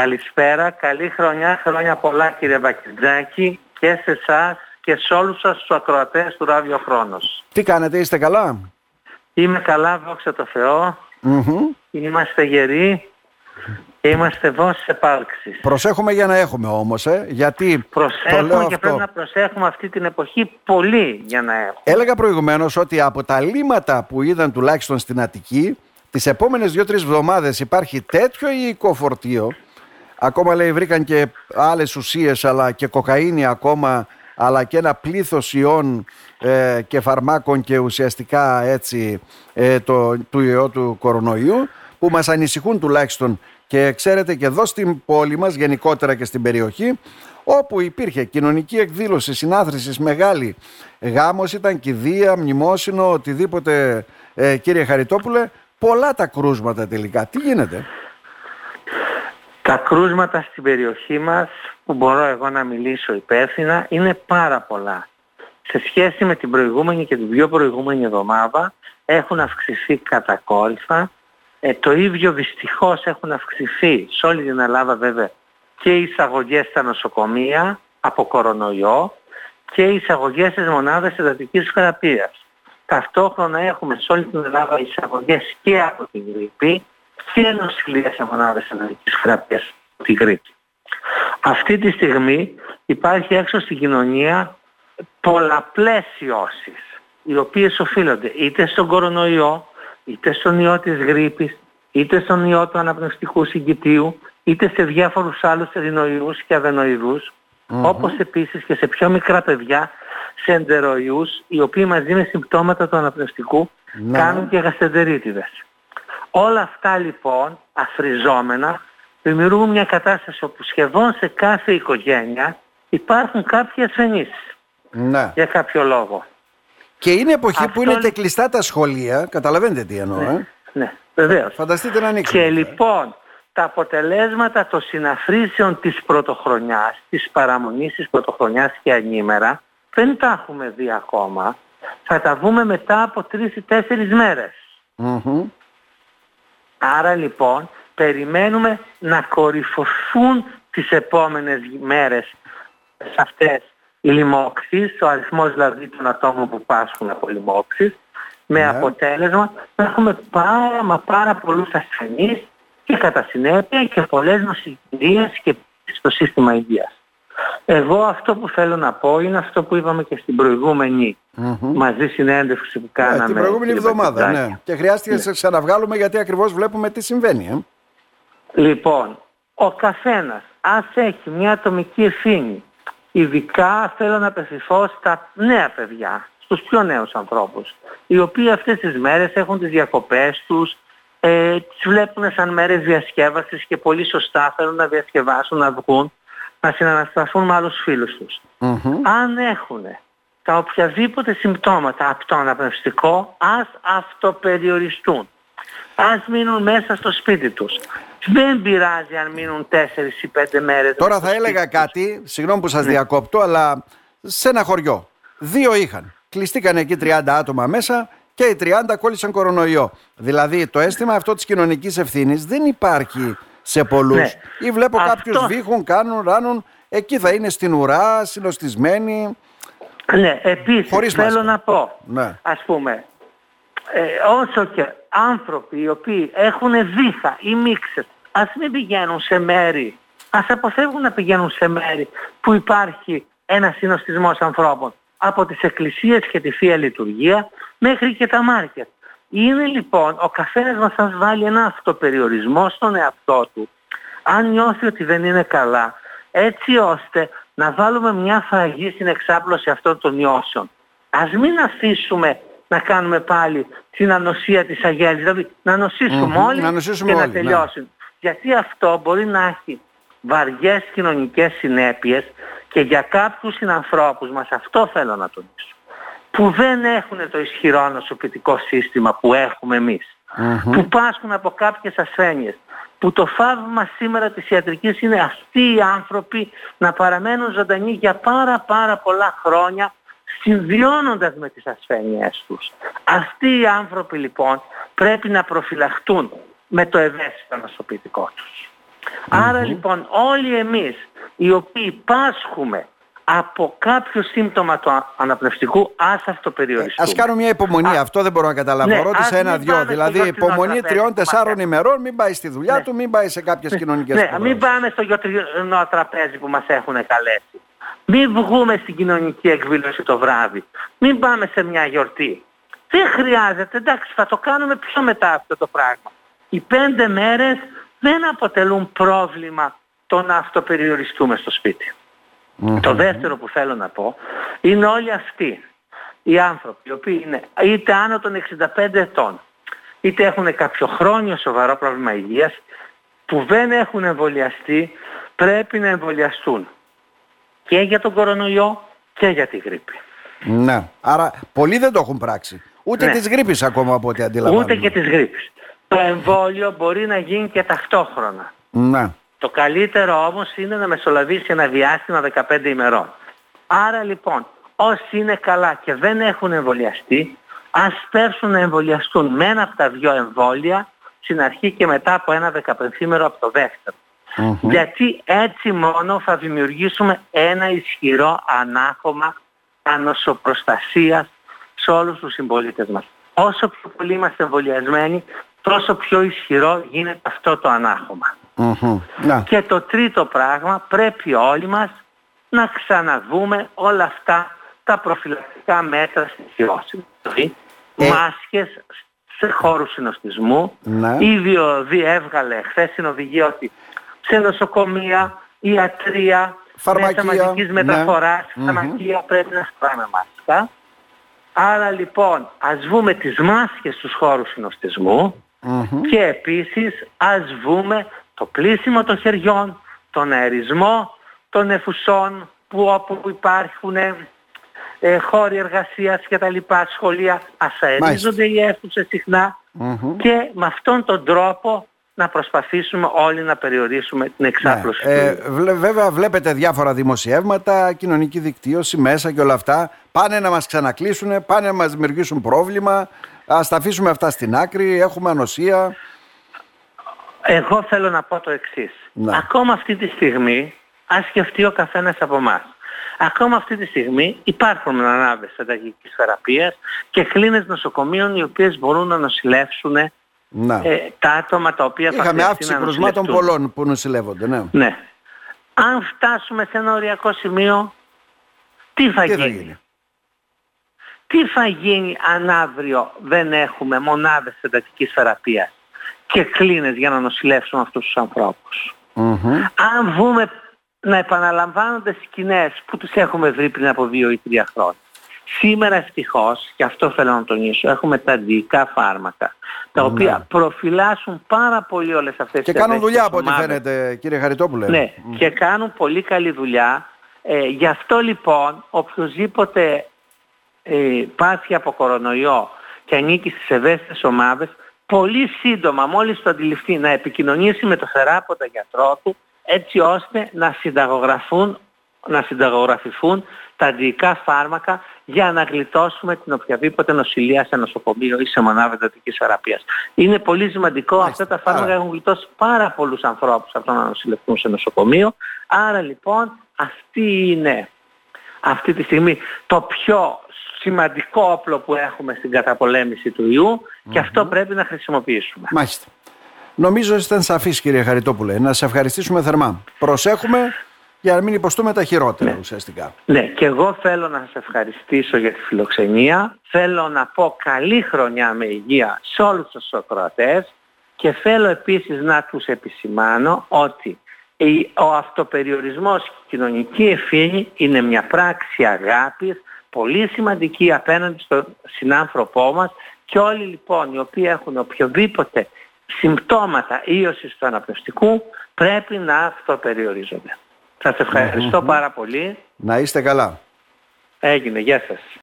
Καλησπέρα, καλή χρονιά, χρόνια πολλά κύριε Βακιντζάκη και σε εσάς και σε όλους σας τους ακροατές του Ράδιο Χρόνος. Τι κάνετε, είστε καλά; Είμαι καλά, δόξα τω Θεώ. Είμαστε γεροί και είμαστε βόσεις επάρξης. Προσέχουμε για να έχουμε όμως, ε, γιατί Προσέχουμε το λέω και αυτό. πρέπει να προσέχουμε αυτή την εποχή πολύ για να έχουμε. Έλεγα προηγουμένως ότι από τα λίματα που είδαν τουλάχιστον στην Αττική, τις επόμενες δύο-τρεις εβδομάδες υπάρχει τέτοιο υλικό φορτίο, ακόμα λέει βρήκαν και άλλες ουσίες αλλά και κοκαίνη ακόμα, αλλά και ένα πλήθος ιών ε, και φαρμάκων και ουσιαστικά έτσι ε, το, του ιού του κορονοϊού, που μας ανησυχούν τουλάχιστον και ξέρετε και εδώ στην πόλη μας γενικότερα και στην περιοχή όπου υπήρχε κοινωνική εκδήλωση συνάθρησης μεγάλη γάμος ήταν κηδεία, μνημόσυνο, οτιδήποτε ε, κύριε Χαριτόπουλε πολλά τα κρούσματα τελικά. Τι γίνεται; Τα κρούσματα στην περιοχή μας που μπορώ εγώ να μιλήσω υπεύθυνα είναι πάρα πολλά. Σε σχέση με την προηγούμενη και την πιο προηγούμενη εβδομάδα έχουν αυξηθεί κατακόρυφα. Ε, το ίδιο δυστυχώς έχουν αυξηθεί σε όλη την Ελλάδα βέβαια και οι εισαγωγές στα νοσοκομεία από κορονοϊό και οι εισαγωγές στις μονάδες εντατικής θεραπείας. Ταυτόχρονα έχουμε σε όλη την Ελλάδα εισαγωγές και από την γρήπη και νοσηλεία σε μονάδες εντατικής θεραπείας από την γρήπη. Αυτή τη στιγμή υπάρχει έξω στην κοινωνία πολλαπλές ιώσεις οι οποίες οφείλονται είτε στον κορονοϊό, είτε στον ιό της γρήπης, είτε στον ιό του αναπνευστικού συγκητίου, είτε σε διάφορους άλλους ερηνοϊούς και αδενοειδούς, όπως επίσης και σε πιο μικρά παιδιά, σε εντεροϊούς, οι οποίοι μαζί με συμπτώματα του αναπνευστικού Ναι. κάνουν και γαστεντερίτιδες. Όλα αυτά λοιπόν, αφριζόμενα, δημιουργούν μια κατάσταση όπου σχεδόν σε κάθε οικογένεια υπάρχουν κάποιοι ασθενείς Ναι. για κάποιο λόγο. Και είναι εποχή που Αυτό είναι και λι- κλειστά τα σχολεία, καταλαβαίνετε τι εννοώ, ε; Ναι, βεβαίως. Φανταστείτε να ανοίξουν. Και λοιπόν, τα αποτελέσματα των συναφρήσεων της πρωτοχρονιάς, της παραμονής της πρωτοχρονιάς και ανήμερα, δεν τα έχουμε δει ακόμα. Θα τα δούμε μετά από τρεις ή τέσσερις μέρες. Μμμ. Άρα λοιπόν, περιμένουμε να κορυφωθούν τις επόμενες μέρες σε αυτές οι λοιμώξεις, ο αριθμός δηλαδή των ατόμων που πάσχουν από λοιμώξεις, με Ναι. αποτέλεσμα να έχουμε πάρα μα πάρα πολλούς ασθενείς και κατά συνέπεια και πολλές νοσηλίες και στο σύστημα υγείας. Εγώ αυτό που θέλω να πω είναι αυτό που είπαμε και στην προηγούμενη Μμμ. μαζί συνέντευξη που Ναι, κάναμε. την προηγούμενη κύριε εβδομάδα, Μπακετζάκη. ναι. Και χρειάστηκε να σε ξαναβγάλουμε γιατί ακριβώς βλέπουμε τι συμβαίνει. Ε. Λοιπόν, ο καθένας ας έχει μια ατομική ευθύνη. Ειδικά θέλω να απευθυνθώ στα νέα παιδιά, στους πιο νέους ανθρώπους, οι οποίοι αυτές τις μέρες έχουν τις διακοπές τους, ε, τις βλέπουν σαν μέρες διασκεύασης και πολύ σωστά θέλουν να διασκευάσουν, να βγουν, να συνανασταθούν με άλλους φίλους τους. Μμμ. Αν έχουν τα οποιαδήποτε συμπτώματα από το αναπνευστικό, ας αυτοπεριοριστούν. Ας μείνουν μέσα στο σπίτι τους. Δεν πειράζει αν μείνουν 4 ή 5 μέρες. Τώρα μέσα θα στο έλεγα σπίτι τους. κάτι, συγγνώμη που Ναι. σας διακόπτω, αλλά σε ένα χωριό. Δύο είχαν. Κλειστήκαν εκεί 30 άτομα μέσα και οι 30 κόλλησαν κορονοϊό. Δηλαδή το αίσθημα αυτό της κοινωνικής ευθύνης δεν υπάρχει σε πολλούς. Ναι. Ή βλέπω Αυτό- κάποιους βήχουν, κάνουν, ράνουν, εκεί θα είναι στην ουρά, συνοστισμένοι. Ναι, επίσης Χωρίς θέλω μάσκα. να πω, Ναι. ας πούμε, ε, όσο και άνθρωποι οι οποίοι έχουν βήχα ή μίξες, ας μην πηγαίνουν σε μέρη, ας αποφεύγουν να πηγαίνουν σε μέρη που υπάρχει ένα συνοστισμός ανθρώπων, από τις εκκλησίες και τη Θεία Λειτουργία μέχρι και τα μάρκετ. Είναι λοιπόν ο καθένας μας σας βάλει ένα αυτοπεριορισμό στον εαυτό του, αν νιώθει ότι δεν είναι καλά, έτσι ώστε να βάλουμε μια φραγή στην εξάπλωση αυτών των νιώσεων. Ας μην αφήσουμε να κάνουμε πάλι την ανοσία της αγέλης, δηλαδή να νοσήσουμε Μμμ, όλοι να νοσήσουμε και όλοι, να ναι. τελειώσουν. Γιατί αυτό μπορεί να έχει βαριές κοινωνικές συνέπειες και για κάποιους συνανθρώπους μας, αυτό θέλω να τονίσω, που δεν έχουν το ισχυρό νοσοποιητικό σύστημα που έχουμε εμείς, Μμμ. που πάσχουν από κάποιες ασθένειες, που το φαύμα σήμερα της ιατρικής είναι αυτοί οι άνθρωποι να παραμένουν ζωντανοί για πάρα πάρα πολλά χρόνια συνδυώνοντας με τις ασθένειές τους. Αυτοί οι άνθρωποι λοιπόν πρέπει να προφυλαχτούν με το ευαίσθητο νοσοποιητικό τους. Άρα λοιπόν όλοι εμείς οι οποίοι πάσχουμε από κάποιο σύμπτωμα του αναπνευστικού ας αυτοπεριοριστούμε. Ας κάνω μια υπομονή, αυτό δεν μπορώ να καταλάβω. Ναι, Ρώτησα ένα-δυο. Δηλαδή υπομονή τριών-τεσσάρων ημερών, μην πάει στη δουλειά ναι. του, μην πάει σε κάποιες ναι. κοινωνικές Ναι, μην πάμε στο γιοτρινό τραπέζι που μας έχουν καλέσει. Μην βγούμε στην κοινωνική εκδήλωση το βράδυ. Μην πάμε σε μια γιορτή. Δεν χρειάζεται, εντάξει, θα το κάνουμε πιο μετά αυτό το πράγμα. Οι πέντε μέρες δεν αποτελούν πρόβλημα το να αυτοπεριοριστούμε στο σπιτι Το δεύτερο που θέλω να πω είναι όλοι αυτοί οι άνθρωποι οι οποίοι είναι είτε άνω των 65 ετών είτε έχουν κάποιο χρόνιο σοβαρό πρόβλημα υγείας που δεν έχουν εμβολιαστεί πρέπει να εμβολιαστούν και για τον κορονοϊό και για τη γρήπη. Ναι, άρα πολλοί δεν το έχουν πράξει. Ούτε ναι. της γρήπης ακόμα από ό,τι αντιλαμβάνομαι. Ούτε και της γρήπης. Το εμβόλιο μπορεί να γίνει και ταυτόχρονα. Ναι. Το καλύτερο όμως είναι να μεσολαβήσει ένα διάστημα 15 ημερών. Άρα λοιπόν, όσοι είναι καλά και δεν έχουν εμβολιαστεί, ας πέρσουν να εμβολιαστούν με ένα από τα δυο εμβόλια στην αρχή και μετά από ένα 15 ημερο από το δευτερο Γιατί έτσι μόνο θα δημιουργήσουμε ένα ισχυρό ανάχωμα ανοσοπροστασίας σε όλους τους συμπολίτες μας. Όσο πιο πολύ είμαστε εμβολιασμένοι, τόσο πιο ισχυρό γίνεται αυτό το ανάχωμα. Και το τρίτο πράγμα, πρέπει όλοι μας να ξαναδούμε όλα αυτά τα προφυλακτικά μέτρα στη βιώσιμη ζωή. Ε... Μάσκες σε χώρους συνοστισμού. Ναι. Ήδη ο έβγαλε χθες στην οδηγία ότι σε νοσοκομεία, ιατρία, φαρμακεία, μέσα μαζικής ναι. μεταφοράς, φαρμακεία πρέπει να σπάμε μάσκα. Άρα λοιπόν ας βούμε τις μάσκες στους χώρους και επίσης ας βούμε το πλήσιμο των χεριών, τον αερισμό των εφουσών που όπου υπάρχουν ε, χώροι εργασίας και τα λοιπά σχολεία ας αερίζονται οι αίθουσες και με αυτόν τον τρόπο να προσπαθήσουμε όλοι να περιορίσουμε την εξάπλωση ναι. ε, Βέβαια βλέπετε διάφορα δημοσιεύματα, κοινωνική δικτύωση μέσα και όλα αυτά. Πάνε να μας ξανακλείσουν, πάνε να μας δημιουργήσουν πρόβλημα. Ας τα αφήσουμε αυτά στην άκρη, έχουμε ανοσία. Εγώ θέλω να πω το εξής. Ακόμα αυτή τη στιγμή, ας σκεφτεί ο καθένας από εμάς. Ακόμα αυτή τη στιγμή υπάρχουν ανάβες ενταγικής θεραπείας και κλίνες νοσοκομείων οι οποίες μπορούν να νοσηλεύσουν ε, τα άτομα τα οποία Είχαμε θα αύξηση κρουσμάτων πολλών που νοσηλεύονται. Ναι. ναι. Αν φτάσουμε σε ένα οριακό σημείο, τι θα, τι γίνει. θα γίνει; Τι θα γίνει αν αύριο δεν έχουμε μονάδες εντατικής θεραπείας; Και κλίνες για να νοσηλεύσουμε αυτούς τους ανθρώπους. Αν βούμε να επαναλαμβάνονται σκηνές που τους έχουμε βρει πριν από δύο ή τρία χρόνια. Σήμερα ευτυχώς, και αυτό θέλω να τονίσω, έχουμε τα αντιϊκά φάρμακα, τα ναι. οποία προφυλάσσουν πάρα πολύ όλες αυτές και τις Και κάνουν δουλειά από ό,τι φαίνεται κύριε Χαριτόπουλε. Ναι, και κάνουν πολύ καλή δουλειά. Ε, γι' αυτό λοιπόν οποιοδήποτε ε, πάθει από κορονοϊό και ανήκει στις ευαίσθητες ομάδες, πολύ σύντομα μόλις το αντιληφθεί να επικοινωνήσει με το θεράποντα γιατρό του έτσι ώστε να συνταγογραφούν να συνταγογραφηθούν τα αντιϊκά φάρμακα για να γλιτώσουμε την οποιαδήποτε νοσηλεία σε νοσοκομείο ή σε μονάδα εντατικής θεραπείας. Είναι πολύ σημαντικό, αυτά τα φάρμακα έχουν γλιτώσει πάρα πολλούς ανθρώπους από το να νοσηλευτούν σε νοσοκομείο. Άρα λοιπόν αυτή είναι αυτή τη στιγμή το πιο σημαντικό όπλο που έχουμε στην καταπολέμηση του ιού και αυτό πρέπει να χρησιμοποιήσουμε. Μάλιστα. Νομίζω ήταν σαφής κύριε Χαριτόπουλε. Να σε ευχαριστήσουμε θερμά. Προσέχουμε για να μην υποστούμε τα χειρότερα ναι. ουσιαστικά. Ναι, και εγώ θέλω να σας ευχαριστήσω για τη φιλοξενία. Θέλω να πω καλή χρονιά με υγεία σε όλους τους ακροατές και θέλω επίσης να τους επισημάνω ότι ο αυτοπεριορισμός και η κοινωνική ευθύνη είναι μια πράξη αγάπης πολύ σημαντική απέναντι στον συνάνθρωπό μας και όλοι λοιπόν οι οποίοι έχουν οποιοδήποτε συμπτώματα ίωσης του αναπνευστικού πρέπει να αυτοπεριορίζονται. Σας ευχαριστώ πάρα πολύ. Να είστε καλά. Έγινε. Γεια σας.